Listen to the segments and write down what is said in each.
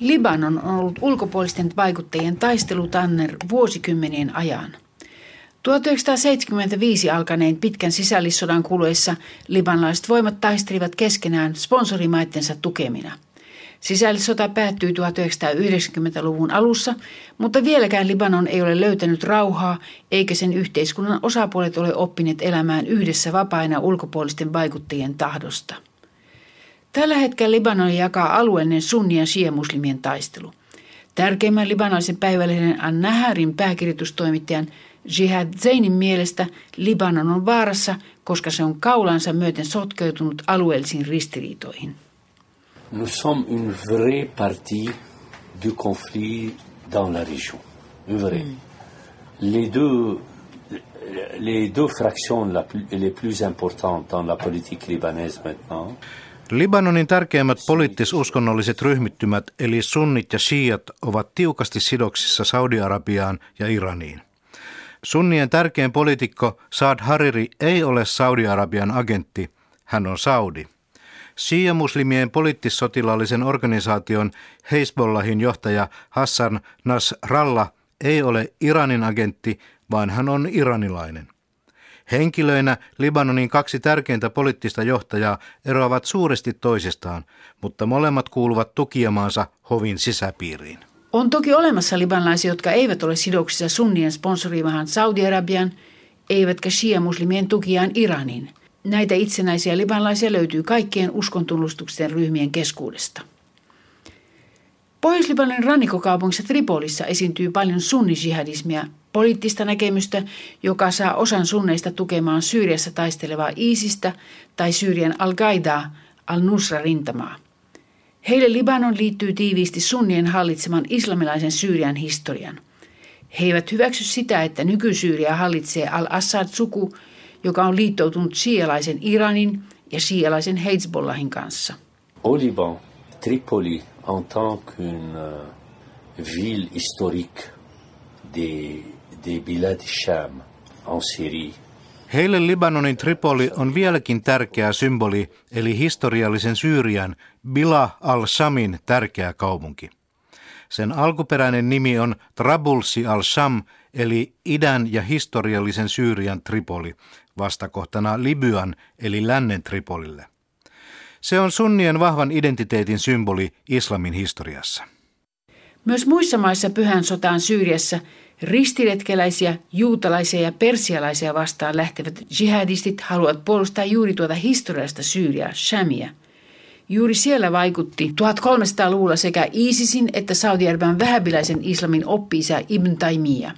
Libanon on ollut ulkopuolisten vaikuttajien taistelutanner vuosikymmenien ajan. 1975 alkaneen pitkän sisällissodan kuluessa libanlaiset voimat taistelivat keskenään sponsorimaittensa tukemina. Sisällissota päättyi 1990-luvun alussa, mutta vieläkään Libanon ei ole löytänyt rauhaa, eikä sen yhteiskunnan osapuolet ole oppineet elämään yhdessä vapaina ulkopuolisten vaikuttajien tahdosta. Tällä hetkellä Libanon jakaa alueellinen sunni- ja shia-muslimien taistelu. Tärkeimmän libanalaisen päivälehden An-Naharin pääkirjoitustoimittajan Jihad Zainin mielestä Libanon on vaarassa, koska se on kaulansa myöten sotkeutunut alueellisiin ristiriitoihin. Nous sommes une vraie partie du conflit dans la région. Une vraie. Mm. Les deux les deux fractions les plus importantes dans la politique libanaise maintenant Libanonin tärkeimmät poliittis-uskonnolliset ryhmittymät eli sunnit ja shiat ovat tiukasti sidoksissa Saudi-Arabiaan ja Iraniin. Sunnien tärkein poliitikko Saad Hariri ei ole Saudi-Arabian agentti, hän on Saudi. Shia-muslimien poliittissotilaallisen organisaation Hezbollahin johtaja Hassan Nasrallah ei ole Iranin agentti, vaan hän on iranilainen. Henkilöinä Libanonin kaksi tärkeintä poliittista johtajaa eroavat suuresti toisistaan, mutta molemmat kuuluvat tukiamaansa hovin sisäpiiriin. On toki olemassa libanlaisia, jotka eivät ole sidoksissa sunnien sponsoriimahan Saudi-Arabian, eivätkä shia-muslimien tukiaan Iranin. Näitä itsenäisiä libanlaisia löytyy kaikkien uskontunnustusten ryhmien keskuudesta. Pohjois-Libanon rannikkokaupungissa Tripolissa esiintyy paljon sunnisihadismia, poliittista näkemystä, joka saa osan sunneista tukemaan Syyriassa taistelevaa ISIStä tai Syyrian Al-Qaidaa, Al-Nusra-rintamaa. Heille Libanon liittyy tiiviisti sunnien hallitseman islamilaisen Syyrian historian. He eivät hyväksy sitä, että nykysyyriä hallitsee Al-Assad-suku, joka on liittoutunut siialaisen Iranin ja siialaisen Hezbollahin kanssa. Liban, Tripoli en tant qu'une euh, ville historique des, des Bilad Sham en Syrie. Heille Libanonin Tripoli on vieläkin tärkeä symboli, eli historiallisen Syyrian Bila al-Shamin tärkeä kaupunki. Sen alkuperäinen nimi on Trabulsi al-Sham, eli idän ja historiallisen Syyrian Tripoli, vastakohtana Libyan eli lännen Tripolille. Se on sunnien vahvan identiteetin symboli islamin historiassa. Myös muissa maissa pyhän sotaan Syyriassa ristiretkeläisiä, juutalaisia ja persialaisia vastaan lähtevät jihadistit haluavat puolustaa juuri tuota historiallista Syyriaa, Shamia. Juuri siellä vaikutti 1300-luvulla sekä ISISin että Saudi-Arabian vähäbiläisen islamin oppi Ibn Taymiyyah.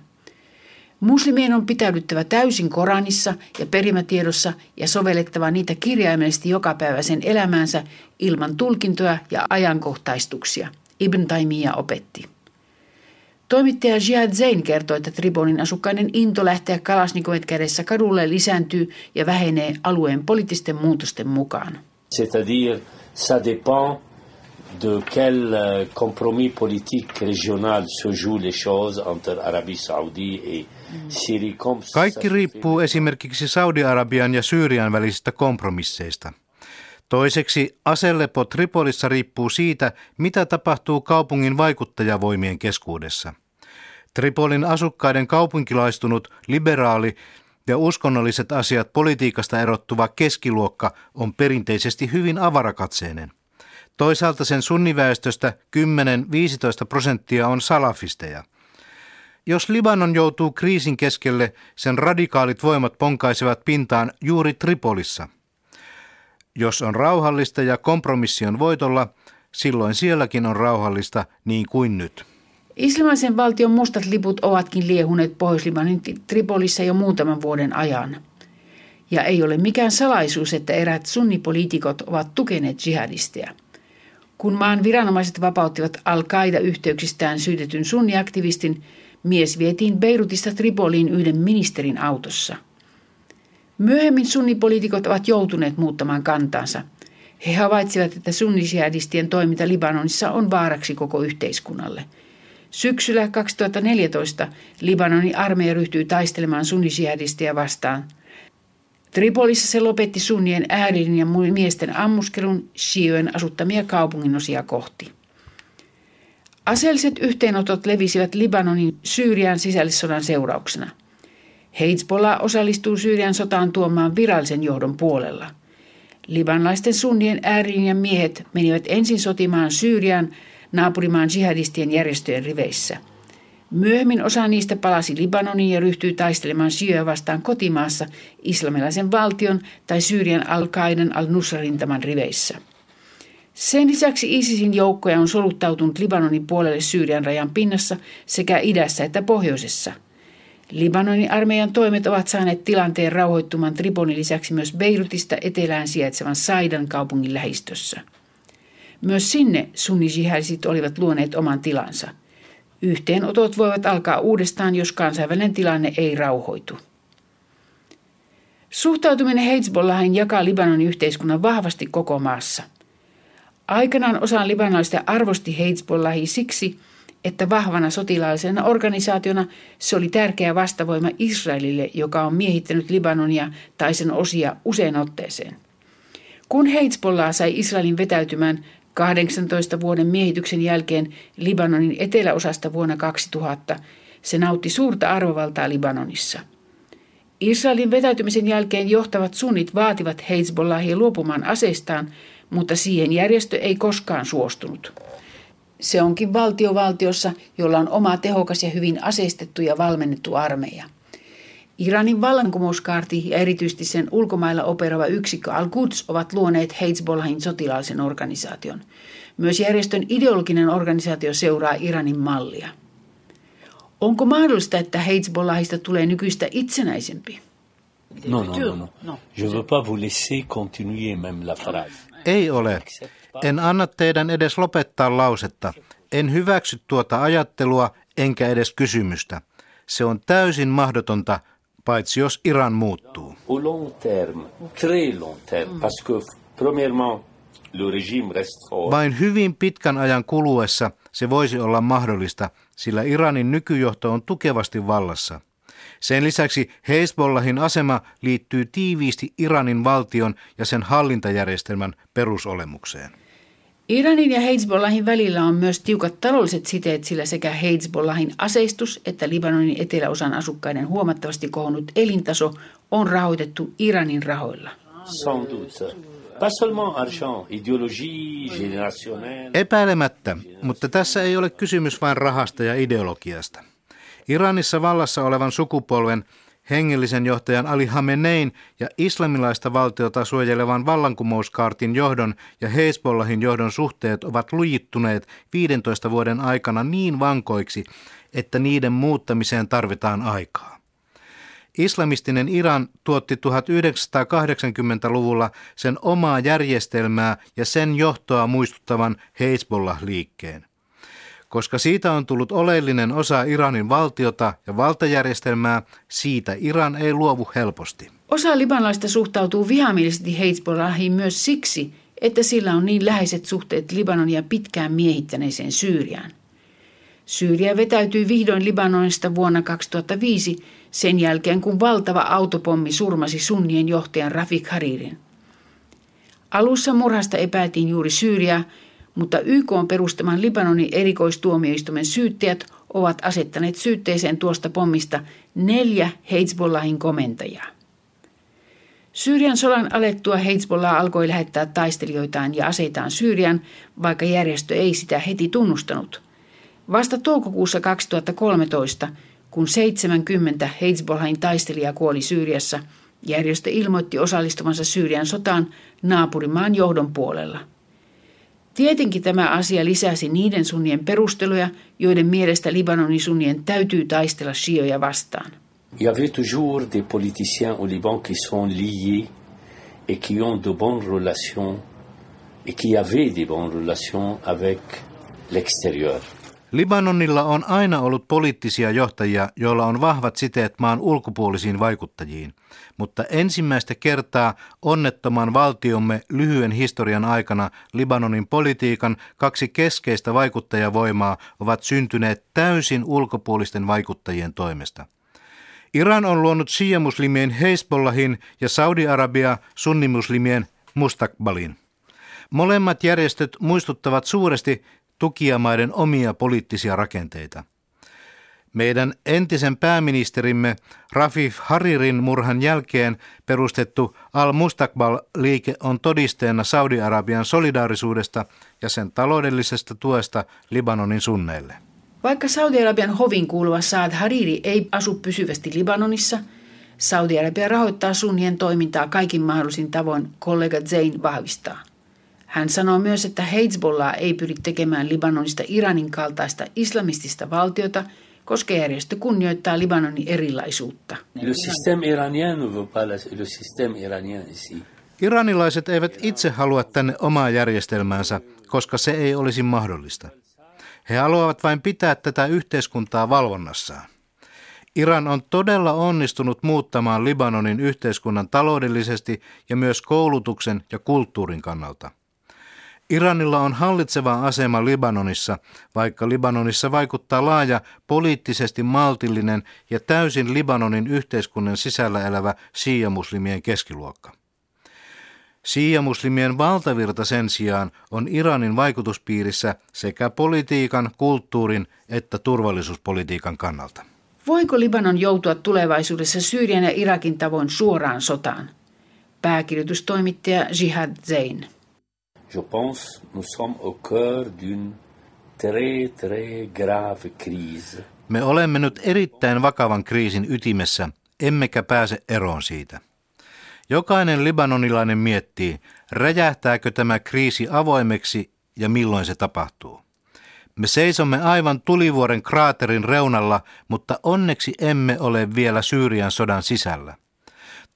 Muslimien on pitäydyttävä täysin Koranissa ja perimätiedossa ja sovellettava niitä kirjaimellisesti jokapäiväisen elämäänsä ilman tulkintoja ja ajankohtaistuksia, Ibn Taymiyyah opetti. Toimittaja Jihad Zain kertoo, että Tribonin asukkaiden into lähteä kalasnikovet kädessä kadulle lisääntyy ja vähenee alueen poliittisten muutosten mukaan. C'est-à-dire, ça dépend de quel euh, compromis politique régional se jouent les choses entre Arabie Saoudite et kaikki riippuu esimerkiksi Saudi-Arabian ja Syyrian välisistä kompromisseista. Toiseksi aselepo Tripolissa riippuu siitä, mitä tapahtuu kaupungin vaikuttajavoimien keskuudessa. Tripolin asukkaiden kaupunkilaistunut, liberaali ja uskonnolliset asiat politiikasta erottuva keskiluokka on perinteisesti hyvin avarakatseinen. Toisaalta sen sunniväestöstä 10-15 prosenttia on salafisteja – jos Libanon joutuu kriisin keskelle, sen radikaalit voimat ponkaisevat pintaan juuri Tripolissa. Jos on rauhallista ja kompromissi on voitolla, silloin sielläkin on rauhallista niin kuin nyt. Islamaisen valtion mustat liput ovatkin liehuneet Pohjois-Libanin Tripolissa jo muutaman vuoden ajan. Ja ei ole mikään salaisuus, että eräät sunnipoliitikot ovat tukeneet jihadisteja. Kun maan viranomaiset vapauttivat Al-Qaida-yhteyksistään syytetyn sunniaktivistin, Mies vietiin Beirutista Tripoliin yhden ministerin autossa. Myöhemmin sunnipoliitikot ovat joutuneet muuttamaan kantansa. He havaitsivat, että sunnisiadistien toiminta Libanonissa on vaaraksi koko yhteiskunnalle. Syksyllä 2014 Libanonin armeija ryhtyi taistelemaan sunnisiadistia vastaan. Tripolissa se lopetti sunnien äärilinjan miesten ammuskelun Shioen asuttamia kaupunginosia kohti. Aseelliset yhteenotot levisivät Libanonin Syyrian sisällissodan seurauksena. Hezbollah osallistuu Syyrian sotaan tuomaan virallisen johdon puolella. Libanlaisten sunnien ja miehet menivät ensin sotimaan Syyrian naapurimaan jihadistien järjestöjen riveissä. Myöhemmin osa niistä palasi Libanoniin ja ryhtyi taistelemaan Syöä vastaan kotimaassa islamilaisen valtion tai Syyrian al-Qaidan al-Nusra-rintaman riveissä. Sen lisäksi ISISin joukkoja on soluttautunut Libanonin puolelle Syyrian rajan pinnassa sekä idässä että pohjoisessa. Libanonin armeijan toimet ovat saaneet tilanteen rauhoittumaan Triponin lisäksi myös Beirutista etelään sijaitsevan Saidan kaupungin lähistössä. Myös sinne sunnijihadisit olivat luoneet oman tilansa. Yhteenotot voivat alkaa uudestaan, jos kansainvälinen tilanne ei rauhoitu. Suhtautuminen Hezbollahin jakaa Libanonin yhteiskunnan vahvasti koko maassa – Aikanaan osa libanalaisista arvosti Hezbollahi siksi, että vahvana sotilaallisena organisaationa se oli tärkeä vastavoima Israelille, joka on miehittänyt Libanonia tai sen osia usein otteeseen. Kun Hezbollah sai Israelin vetäytymään 18 vuoden miehityksen jälkeen Libanonin eteläosasta vuonna 2000, se nautti suurta arvovaltaa Libanonissa. Israelin vetäytymisen jälkeen johtavat sunnit vaativat Hezbollahia luopumaan aseistaan – mutta siihen järjestö ei koskaan suostunut. Se onkin valtiovaltiossa, jolla on oma tehokas ja hyvin aseistettu ja valmennettu armeija. Iranin vallankumouskaarti ja erityisesti sen ulkomailla operova yksikkö Al-Quds ovat luoneet Hezbollahin sotilaallisen organisaation. Myös järjestön ideologinen organisaatio seuraa Iranin mallia. Onko mahdollista, että Hezbollahista tulee nykyistä itsenäisempi? No, no, no, no. no. Je veux pas vous laisser continuer même la phrase. Ei ole. En anna teidän edes lopettaa lausetta. En hyväksy tuota ajattelua enkä edes kysymystä. Se on täysin mahdotonta, paitsi jos Iran muuttuu. Vain hyvin pitkän ajan kuluessa se voisi olla mahdollista, sillä Iranin nykyjohto on tukevasti vallassa. Sen lisäksi Hezbollahin asema liittyy tiiviisti Iranin valtion ja sen hallintajärjestelmän perusolemukseen. Iranin ja Hezbollahin välillä on myös tiukat taloudelliset siteet, sillä sekä Hezbollahin aseistus että Libanonin eteläosan asukkaiden huomattavasti kohonnut elintaso on rahoitettu Iranin rahoilla. Epäilemättä, mutta tässä ei ole kysymys vain rahasta ja ideologiasta. Iranissa vallassa olevan sukupolven hengellisen johtajan Ali Hamenein ja islamilaista valtiota suojelevan vallankumouskaartin johdon ja Hezbollahin johdon suhteet ovat lujittuneet 15 vuoden aikana niin vankoiksi, että niiden muuttamiseen tarvitaan aikaa. Islamistinen Iran tuotti 1980-luvulla sen omaa järjestelmää ja sen johtoa muistuttavan Hezbollah-liikkeen. Koska siitä on tullut oleellinen osa Iranin valtiota ja valtajärjestelmää, siitä Iran ei luovu helposti. Osa libanlaista suhtautuu vihamielisesti Hezbollahiin myös siksi, että sillä on niin läheiset suhteet Libanonia pitkään miehittäneeseen Syyriaan. Syyria vetäytyi vihdoin Libanonista vuonna 2005 sen jälkeen, kun valtava autopommi surmasi sunnien johtajan Rafik Haririn. Alussa murhasta epäiltiin juuri Syyriaa, mutta YK on perustaman Libanonin erikoistuomioistuimen syyttäjät ovat asettaneet syytteeseen tuosta pommista neljä Hezbollahin komentajaa. Syyrian solan alettua Hezbollah alkoi lähettää taistelijoitaan ja aseitaan Syyrian, vaikka järjestö ei sitä heti tunnustanut. Vasta toukokuussa 2013, kun 70 Hezbollahin taistelijaa kuoli Syyriassa, järjestö ilmoitti osallistuvansa Syyrian sotaan naapurimaan johdon puolella – Tietenkin tämä asia lisäsi niiden sunnien perusteluja, joiden mielestä Libanonin sunnien täytyy taistella shioja vastaan. Il y avait toujours des politiciens au Liban qui sont liés et qui ont de bonnes relations et qui avaient des bonnes relations avec l'extérieur. Libanonilla on aina ollut poliittisia johtajia, joilla on vahvat siteet maan ulkopuolisiin vaikuttajiin, mutta ensimmäistä kertaa onnettoman valtiomme lyhyen historian aikana Libanonin politiikan kaksi keskeistä vaikuttajavoimaa ovat syntyneet täysin ulkopuolisten vaikuttajien toimesta. Iran on luonut shia-muslimien Hezbollahin ja Saudi-Arabia sunnimuslimien Mustakbalin. Molemmat järjestöt muistuttavat suuresti tukijamaiden omia poliittisia rakenteita. Meidän entisen pääministerimme Rafif Haririn murhan jälkeen perustettu Al-Mustakbal-liike on todisteena Saudi-Arabian solidaarisuudesta ja sen taloudellisesta tuesta Libanonin sunneille. Vaikka Saudi-Arabian hovin kuuluva Saad Hariri ei asu pysyvästi Libanonissa, Saudi-Arabia rahoittaa sunnien toimintaa kaikin mahdollisin tavoin, kollega Zain vahvistaa. Hän sanoo myös, että Hezbollah ei pyri tekemään Libanonista Iranin kaltaista islamistista valtiota, koska järjestö kunnioittaa Libanonin erilaisuutta. Le système iranien ne veut pas le système iranien ici. Iranilaiset eivät itse halua tänne omaa järjestelmäänsä, koska se ei olisi mahdollista. He haluavat vain pitää tätä yhteiskuntaa valvonnassaan. Iran on todella onnistunut muuttamaan Libanonin yhteiskunnan taloudellisesti ja myös koulutuksen ja kulttuurin kannalta. Iranilla on hallitseva asema Libanonissa, vaikka Libanonissa vaikuttaa laaja poliittisesti maltillinen ja täysin Libanonin yhteiskunnan sisällä elävä shia-muslimien keskiluokka. Shia-muslimien valtavirta sen sijaan on Iranin vaikutuspiirissä sekä politiikan, kulttuurin että turvallisuuspolitiikan kannalta. Voiko Libanon joutua tulevaisuudessa Syyrian ja Irakin tavoin suoraan sotaan? Pääkirjoitustoimittaja Jihad Zain. Je pense nous sommes au cœur d'une très très grave crise. Me olemme nyt erittäin vakavan kriisin ytimessä, emmekä pääse eroon siitä. Jokainen libanonilainen miettii, räjähtääkö tämä kriisi avoimeksi ja milloin se tapahtuu. Me seisomme aivan tulivuoren kraaterin reunalla, mutta onneksi emme ole vielä Syyrian sodan sisällä.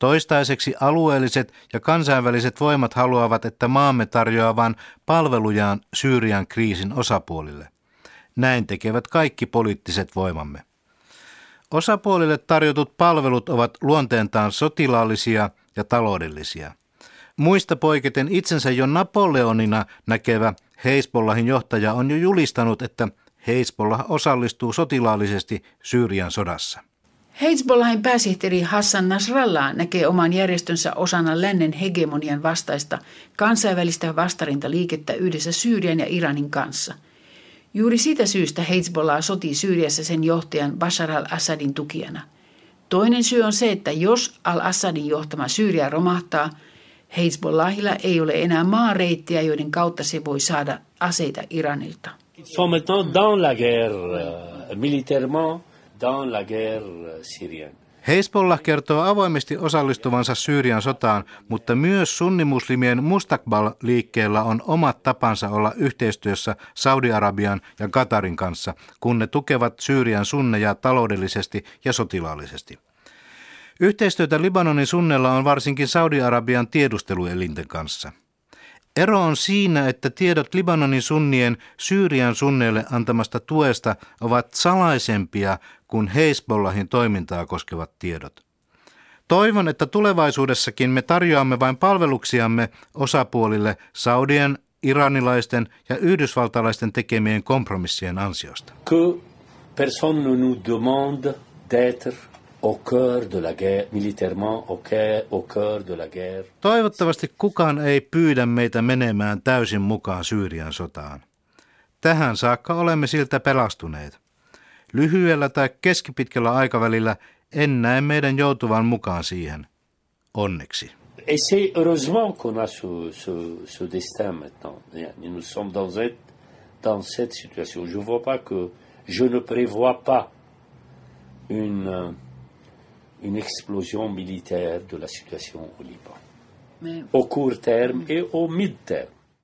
Toistaiseksi alueelliset ja kansainväliset voimat haluavat, että maamme tarjoaa vain palvelujaan Syyrian kriisin osapuolille. Näin tekevät kaikki poliittiset voimamme. Osapuolille tarjotut palvelut ovat luonteeltaan sotilaallisia ja taloudellisia. Muista poiketen itsensä jo Napoleonina näkevä Heisbollahin johtaja on jo julistanut, että Heisbollah osallistuu sotilaallisesti Syyrian sodassa. Hezbollahin pääsihteeri Hassan Nasrallah näkee oman järjestönsä osana lännen hegemonian vastaista kansainvälistä vastarintaliikettä yhdessä Syyrian ja Iranin kanssa. Juuri siitä syystä Hezbollah sotii Syyriassa sen johtajan Bashar al-Assadin tukijana. Toinen syy on se, että jos al-Assadin johtama Syyria romahtaa, Hezbollahilla ei ole enää maareittiä, joiden kautta se voi saada aseita Iranilta. Dans la guerre militairement syrienne. Hezbollah kertoo avoimesti osallistuvansa Syyrian sotaan, mutta myös sunnimuslimien Mustakbal-liikkeellä on omat tapansa olla yhteistyössä Saudi-Arabian ja Katarin kanssa, kun ne tukevat Syyrian sunneja taloudellisesti ja sotilaallisesti. Yhteistyötä Libanonin sunnella on varsinkin Saudi-Arabian tiedusteluelinten kanssa – Ero on siinä, että tiedot Libanonin sunnien Syyrian sunneille antamasta tuesta ovat salaisempia kuin Hezbollahin toimintaa koskevat tiedot. Toivon, että tulevaisuudessakin me tarjoamme vain palveluksiamme osapuolille Saudien, iranilaisten ja yhdysvaltalaisten tekemien kompromissien ansiosta. Que personne ne nous demande d'être au cœur de la guerre, militairement au cœur, au cœur de la guerre. Toivottavasti kukaan ei pyydä meitä menemään täysin mukaan Syyrian sotaan. Tähän saakka olemme siltä pelastuneet. Lyhyellä tai keskipitkällä aikavälillä en näe meidän joutuvan mukaan siihen. Onneksi. Et c'est heureusement qu'on a ce, ce, ce destin maintenant. Nous sommes dans cette, dans cette situation. Je ne vois pas que je ne prévois pas une une explosion militaire de la situation au Liban, Mais... au court terme et au mid terme.